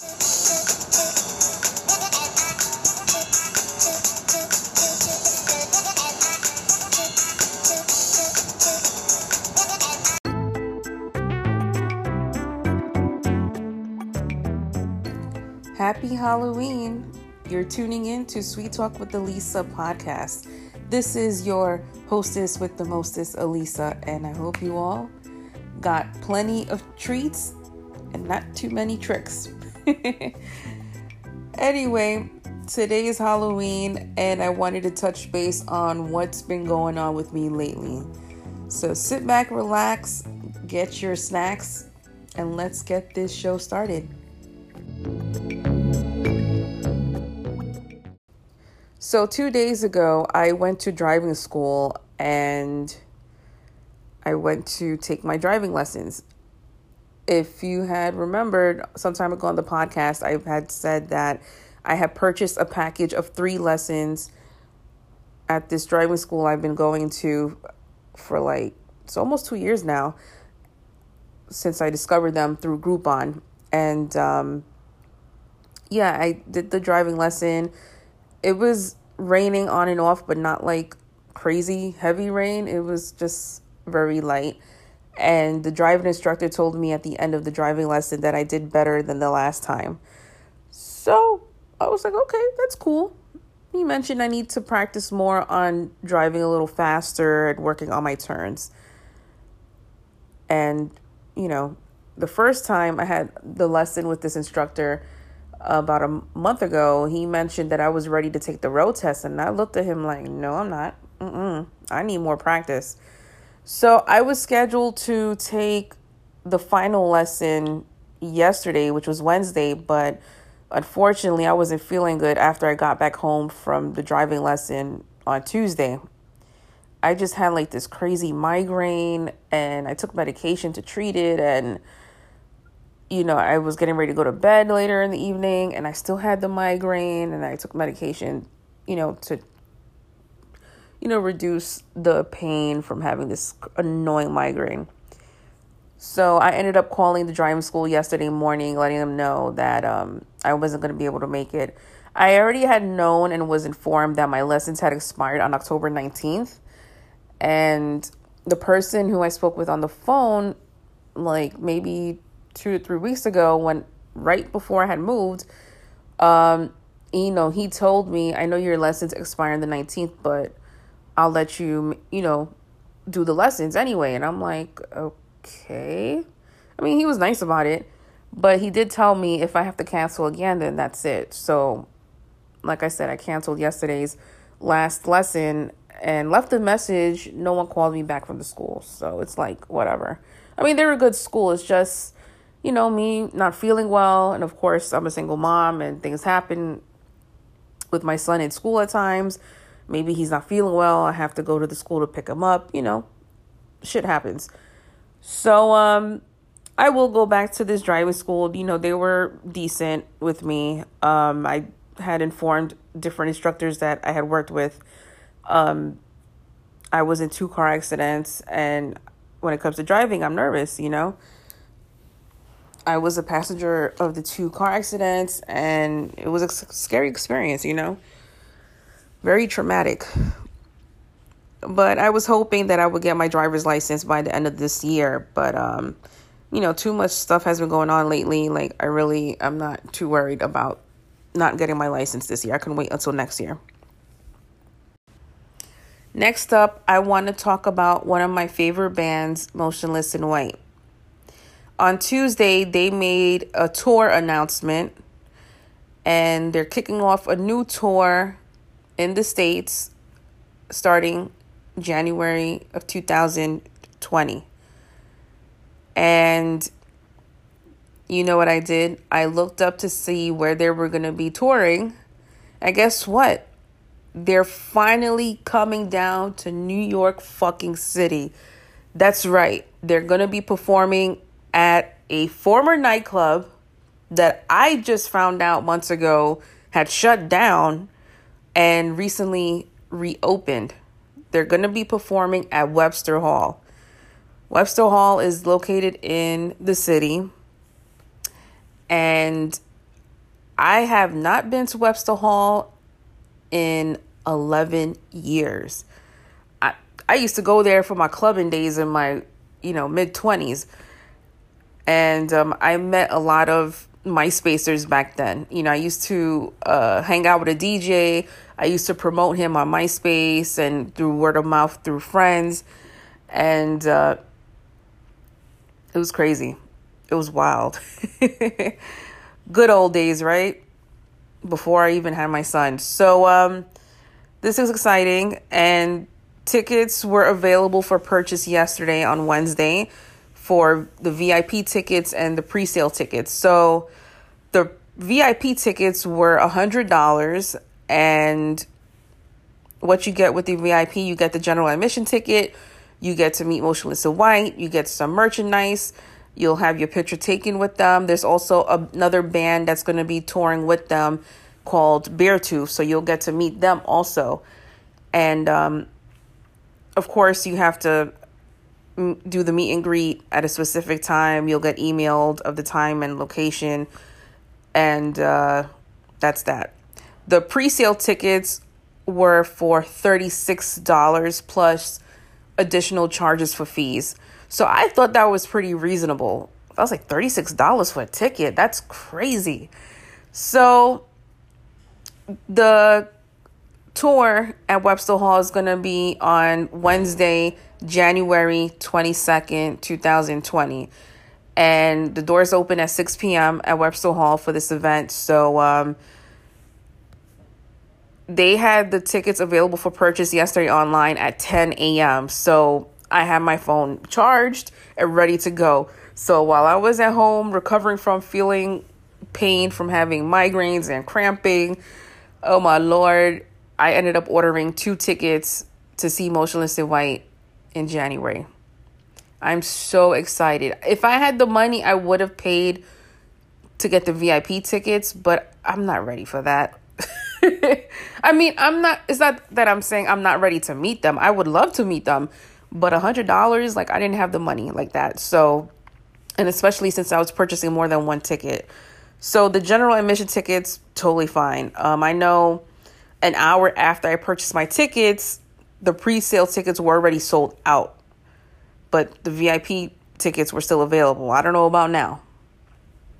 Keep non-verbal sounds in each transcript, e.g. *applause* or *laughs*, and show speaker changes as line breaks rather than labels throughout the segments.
Happy Halloween! You're tuning in to Sweet Talk with Aliza podcast. This is your hostess with the mostest, Aliza, and I hope you all got plenty of treats and not too many tricks. *laughs* anyway, today is Halloween, and I wanted to touch base on what's been going on with me lately. So sit back, relax, get your snacks, and let's get this show started. So, two days ago, I went to driving school and I went to take my driving lessons. If you had remembered some time ago on the podcast, I had said that I had purchased a package of three lessons at this driving school I've been going to for like it's almost two years now since I discovered them through Groupon. And um, yeah, I did the driving lesson. It was raining on and off, but not like crazy heavy rain. It was just very light. And the driving instructor told me at the end of the driving lesson that I did better than the last time. So I was like, okay, that's cool. He mentioned I need to practice more on driving a little faster and working on my turns. And, you know, the first time I had the lesson with this instructor, about a month ago, he mentioned that I was ready to take the road test, and I looked at him like, "No, I'm not. Mm-mm. I need more practice." So I was scheduled to take the final lesson yesterday, which was Wednesday, but unfortunately, I wasn't feeling good after I got back home from the driving lesson on Tuesday. I just had like this crazy migraine, and I took medication to treat it, and you know, I was getting ready to go to bed later in the evening and I still had the migraine and I took medication, you know, to you know, reduce the pain from having this annoying migraine. So I ended up calling the driving school yesterday morning, letting them know that um, I wasn't going to be able to make it. I already had known and was informed that my lessons had expired on October 19th. And the person who I spoke with on the phone, like maybe two or three weeks ago when right before I had moved, um, you know, he told me, I know your lessons expire on the 19th, but I'll let you, you know, do the lessons anyway. And I'm like, okay. I mean, he was nice about it, but he did tell me if I have to cancel again, then that's it. So, like I said, I canceled yesterday's last lesson and left a message. No one called me back from the school. So it's like, whatever. I mean, they're a good school. It's just you know, me not feeling well. And of course, I'm a single mom and things happen with my son in school at times. Maybe he's not feeling well. I have to go to the school to pick him up. You know, shit happens. So, um, I will go back to this driving school. You know, they were decent with me. Um, I had informed different instructors that I had worked with. Um, I was in two car accidents, and when it comes to driving, I'm nervous, you know. I was a passenger of the two car accidents, and it was a scary experience, you know, very traumatic. But I was hoping that I would get my driver's license by the end of this year. But, um, you know, too much stuff has been going on lately. Like, I really, I'm not too worried about not getting my license this year. I can wait until next year. Next up, I want to talk about one of my favorite bands, Motionless in White on Tuesday, they made a tour announcement and they're kicking off a new tour in the States starting January of 2020. And you know what I did? I looked up to see where they were going to be touring. And guess what? They're finally coming down to New York fucking city. That's right. They're going to be performing at a former nightclub that I just found out months ago had shut down and recently reopened. They're going to be performing at Webster Hall. Webster Hall is located in the city. And I have not been to Webster Hall in 11 years. I I used to go there for my clubbing days in my, you know, mid 20s. And um, I met a lot of MySpacers back then. You know, I used to uh, hang out with a DJ. I used to promote him on MySpace and through word of mouth through friends. And uh, it was crazy. It was wild. *laughs* Good old days, right? Before I even had my son. So, um, this is exciting. And tickets were available for purchase yesterday on Wednesday for the VIP tickets and the pre sale tickets. So, the VIP tickets were $100 and what you get with the VIP, you get the general admission ticket, you get to meet Motionless White, you get some merchandise, you'll have your picture taken with them. There's also another band that's going to be touring with them called Beartooth, so you'll get to meet them also. And um, of course, you have to do the meet and greet at a specific time. You'll get emailed of the time and location, and uh, that's that. The pre sale tickets were for $36 plus additional charges for fees. So I thought that was pretty reasonable. I was like $36 for a ticket. That's crazy. So the tour at Webster Hall is going to be on Wednesday, January 22nd, 2020. And the doors open at 6 p.m. at Webster Hall for this event. So, um, they had the tickets available for purchase yesterday online at 10 a.m. So I had my phone charged and ready to go. So while I was at home recovering from feeling pain from having migraines and cramping, oh my lord, I ended up ordering two tickets to see Motionless in White in January. I'm so excited. If I had the money, I would have paid to get the VIP tickets, but I'm not ready for that. *laughs* I mean, I'm not, it's not that I'm saying I'm not ready to meet them. I would love to meet them, but a hundred dollars, like I didn't have the money like that. So, and especially since I was purchasing more than one ticket. So the general admission tickets, totally fine. Um, I know an hour after I purchased my tickets, the pre-sale tickets were already sold out, but the VIP tickets were still available. I don't know about now,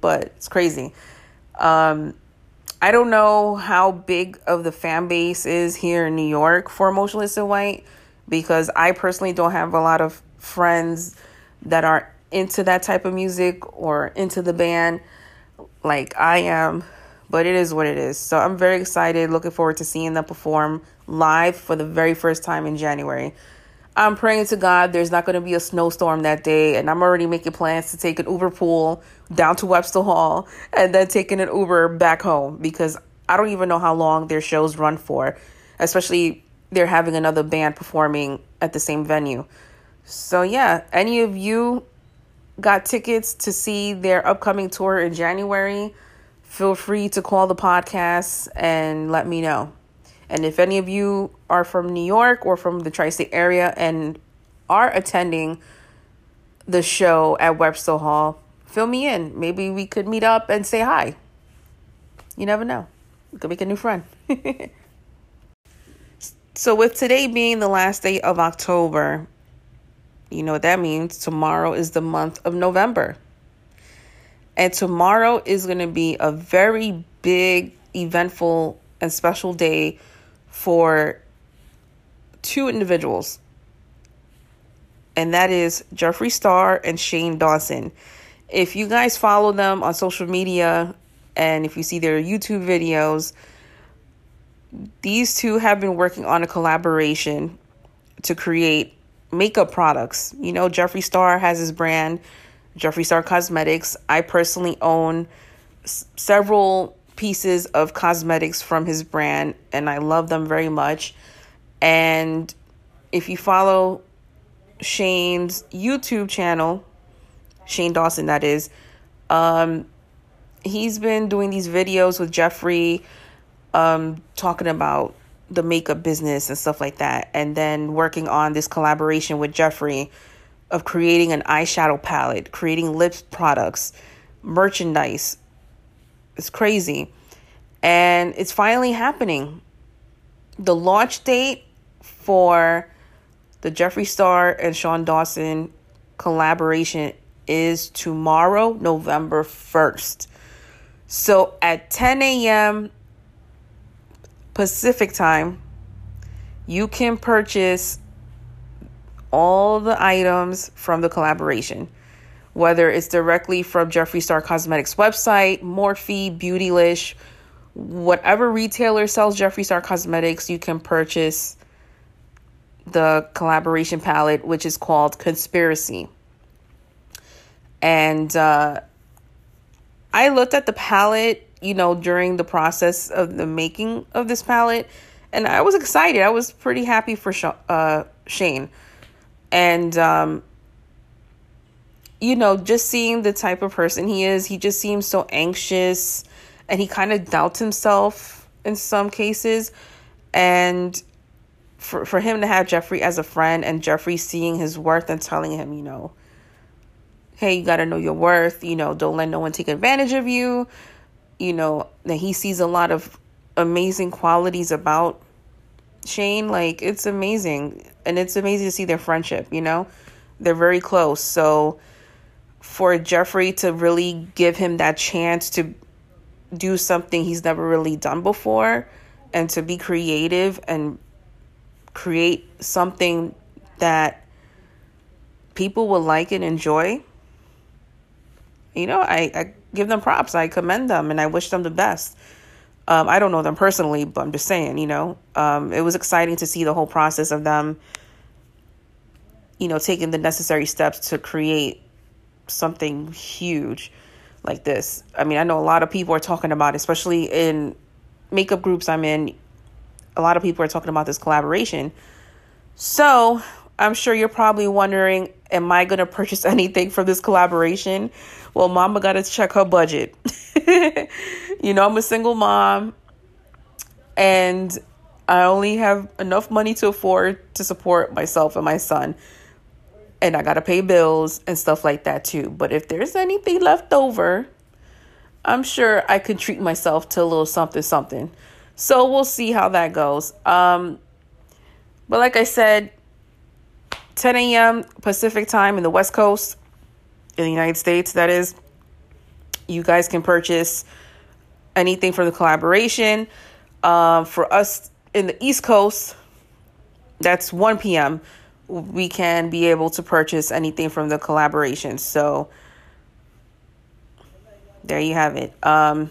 but it's crazy. Um, I don't know how big of the fan base is here in New York for Motionless in White because I personally don't have a lot of friends that are into that type of music or into the band like I am, but it is what it is. So I'm very excited, looking forward to seeing them perform live for the very first time in January. I'm praying to God there's not going to be a snowstorm that day, and I'm already making plans to take an Uber pool down to Webster Hall and then taking an Uber back home because I don't even know how long their shows run for, especially they're having another band performing at the same venue. So, yeah, any of you got tickets to see their upcoming tour in January, feel free to call the podcast and let me know. And if any of you are from New York or from the tri state area and are attending the show at Webster Hall, fill me in. Maybe we could meet up and say hi. You never know. We could make a new friend. *laughs* so, with today being the last day of October, you know what that means? Tomorrow is the month of November. And tomorrow is going to be a very big, eventful, and special day for two individuals, and that is Jeffree Star and Shane Dawson. If you guys follow them on social media and if you see their YouTube videos, these two have been working on a collaboration to create makeup products. You know, Jeffree Star has his brand, Jeffree Star Cosmetics. I personally own s- several pieces of cosmetics from his brand, and I love them very much. And if you follow Shane's YouTube channel, Shane Dawson, that is, um, he's been doing these videos with Jeffree, um, talking about the makeup business and stuff like that, and then working on this collaboration with Jeffree of creating an eyeshadow palette, creating lip products, merchandise, it's crazy. And it's finally happening. The launch date for the Jeffree Star and Shane Dawson collaboration is tomorrow, November 1st. So at 10 a.m. Pacific time, you can purchase all the items from the collaboration, whether it's directly from Jeffree Star Cosmetics website, Morphe, Beautylish, whatever retailer sells Jeffree Star Cosmetics, you can purchase the collaboration palette, which is called Conspiracy. And uh, I looked at the palette, you know, during the process of the making of this palette, and I was excited. I was pretty happy for Sh- uh, Shane. And, um, you know, just seeing the type of person he is, he just seems so anxious and he kind of doubts himself in some cases. And for, for him to have Jeffree as a friend and Jeffree seeing his worth and telling him, you know, hey, you got to know your worth, you know, don't let no one take advantage of you, you know, that he sees a lot of amazing qualities about Shane. Like, it's amazing. And it's amazing to see their friendship, you know? They're very close. So, for Jeffree to really give him that chance to do something he's never really done before and to be creative and create something that people will like and enjoy you know I, I give them props i commend them and i wish them the best um, i don't know them personally but i'm just saying you know um, it was exciting to see the whole process of them you know taking the necessary steps to create something huge like this i mean i know a lot of people are talking about it, especially in makeup groups i'm in a lot of people are talking about this collaboration. So I'm sure you're probably wondering, am I going to purchase *laughs* anything from this collaboration? Well, mama got to check her budget. *laughs* you know, I'm a single mom and I only have enough money to afford to support myself and my son. And I got to pay bills and stuff like that too. But if there's anything left over, I'm sure I could treat myself to a little something something. So we'll see how that goes. Um, but like I said, 10 a.m. Pacific time in the West Coast in the United States, that is, you guys can purchase anything from the collaboration. Uh, for us in the East Coast, that's 1 p.m. We can be able to purchase anything from the collaboration. So there you have it. Um,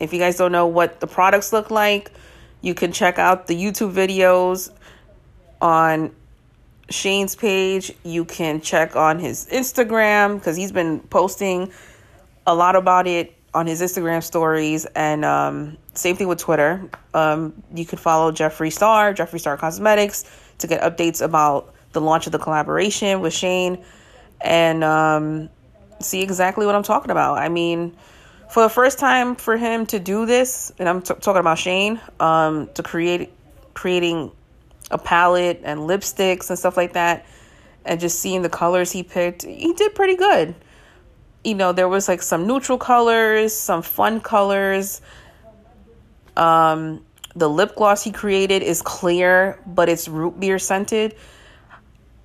if you guys don't know what the products look like, you can check out the YouTube videos on Shane's page. You can check on his Instagram because he's been posting a lot about it on his Instagram stories. And um, same thing with Twitter. Um, you can follow Jeffree Star, Jeffree Star Cosmetics, to get updates about the launch of the collaboration with Shane and um, see exactly what I'm talking about. I mean, for the first time for him to do this, and I'm t- talking about Shane, um, to create creating a palette and lipsticks and stuff like that, and just seeing the colors he picked, he did pretty good. You know, there was like some neutral colors, some fun colors. Um, the lip gloss he created is clear, but it's root beer scented.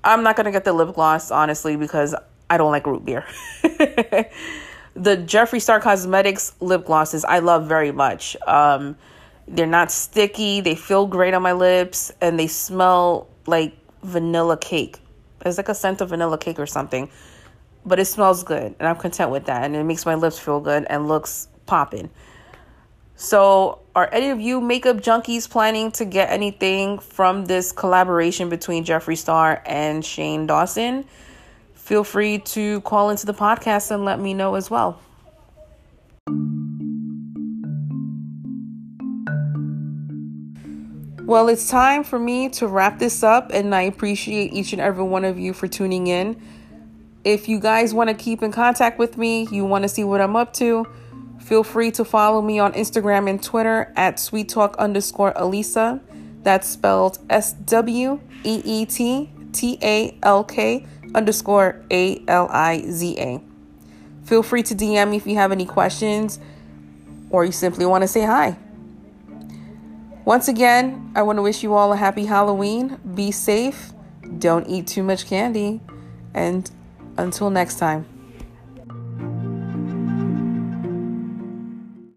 I'm not gonna get the lip gloss honestly because I don't like root beer. *laughs* the Jeffree Star Cosmetics lip glosses I love very much. Um, they're not sticky, they feel great on my lips, and they smell like vanilla cake. It's like a scent of vanilla cake or something, but it smells good, and I'm content with that, and it makes my lips feel good and looks popping. So, are any of you makeup junkies planning to get anything from this collaboration between Jeffree Star and Shane Dawson? feel free to call into the podcast and let me know as well. Well, it's time for me to wrap this up, and I appreciate each and every one of you for tuning in. If you guys want to keep in contact with me, you want to see what I'm up to, feel free to follow me on Instagram and Twitter at sweet talk underscore Aliza. That's spelled S W E E T T A L K underscore A L I Z A. Feel free to DM me if you have any questions. or you simply want to say hi. Once again, I want to wish you all a happy Halloween. Be safe, don't eat too much candy, and until next time.